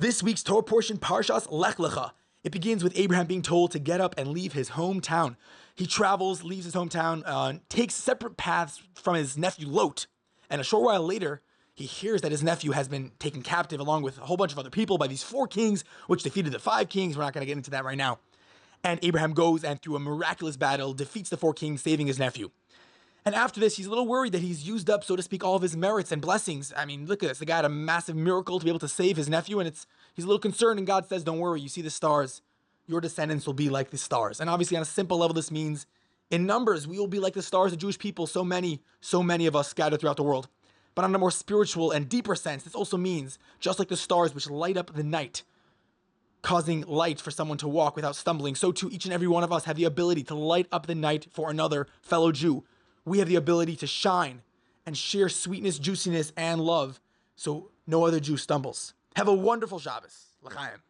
This week's Torah portion, Parshas Lech Lecha. It begins with Abraham being told to get up and leave his hometown. He travels, leaves his hometown, uh, takes separate paths from his nephew Lot, and a short while later, he hears that his nephew has been taken captive along with a whole bunch of other people by these four kings, which defeated the five kings. We're not going to get into that right now. And Abraham goes and, through a miraculous battle, defeats the four kings, saving his nephew. And after this, he's a little worried that he's used up, so to speak, all of his merits and blessings. I mean, look at this. The guy had a massive miracle to be able to save his nephew, and it's he's a little concerned, and God says, Don't worry, you see the stars. Your descendants will be like the stars. And obviously, on a simple level, this means in numbers, we will be like the stars of Jewish people, so many, so many of us scattered throughout the world. But on a more spiritual and deeper sense, this also means just like the stars which light up the night, causing light for someone to walk without stumbling, so too each and every one of us have the ability to light up the night for another fellow Jew. We have the ability to shine and share sweetness, juiciness, and love so no other Jew stumbles. Have a wonderful Shabbos. L'chaim.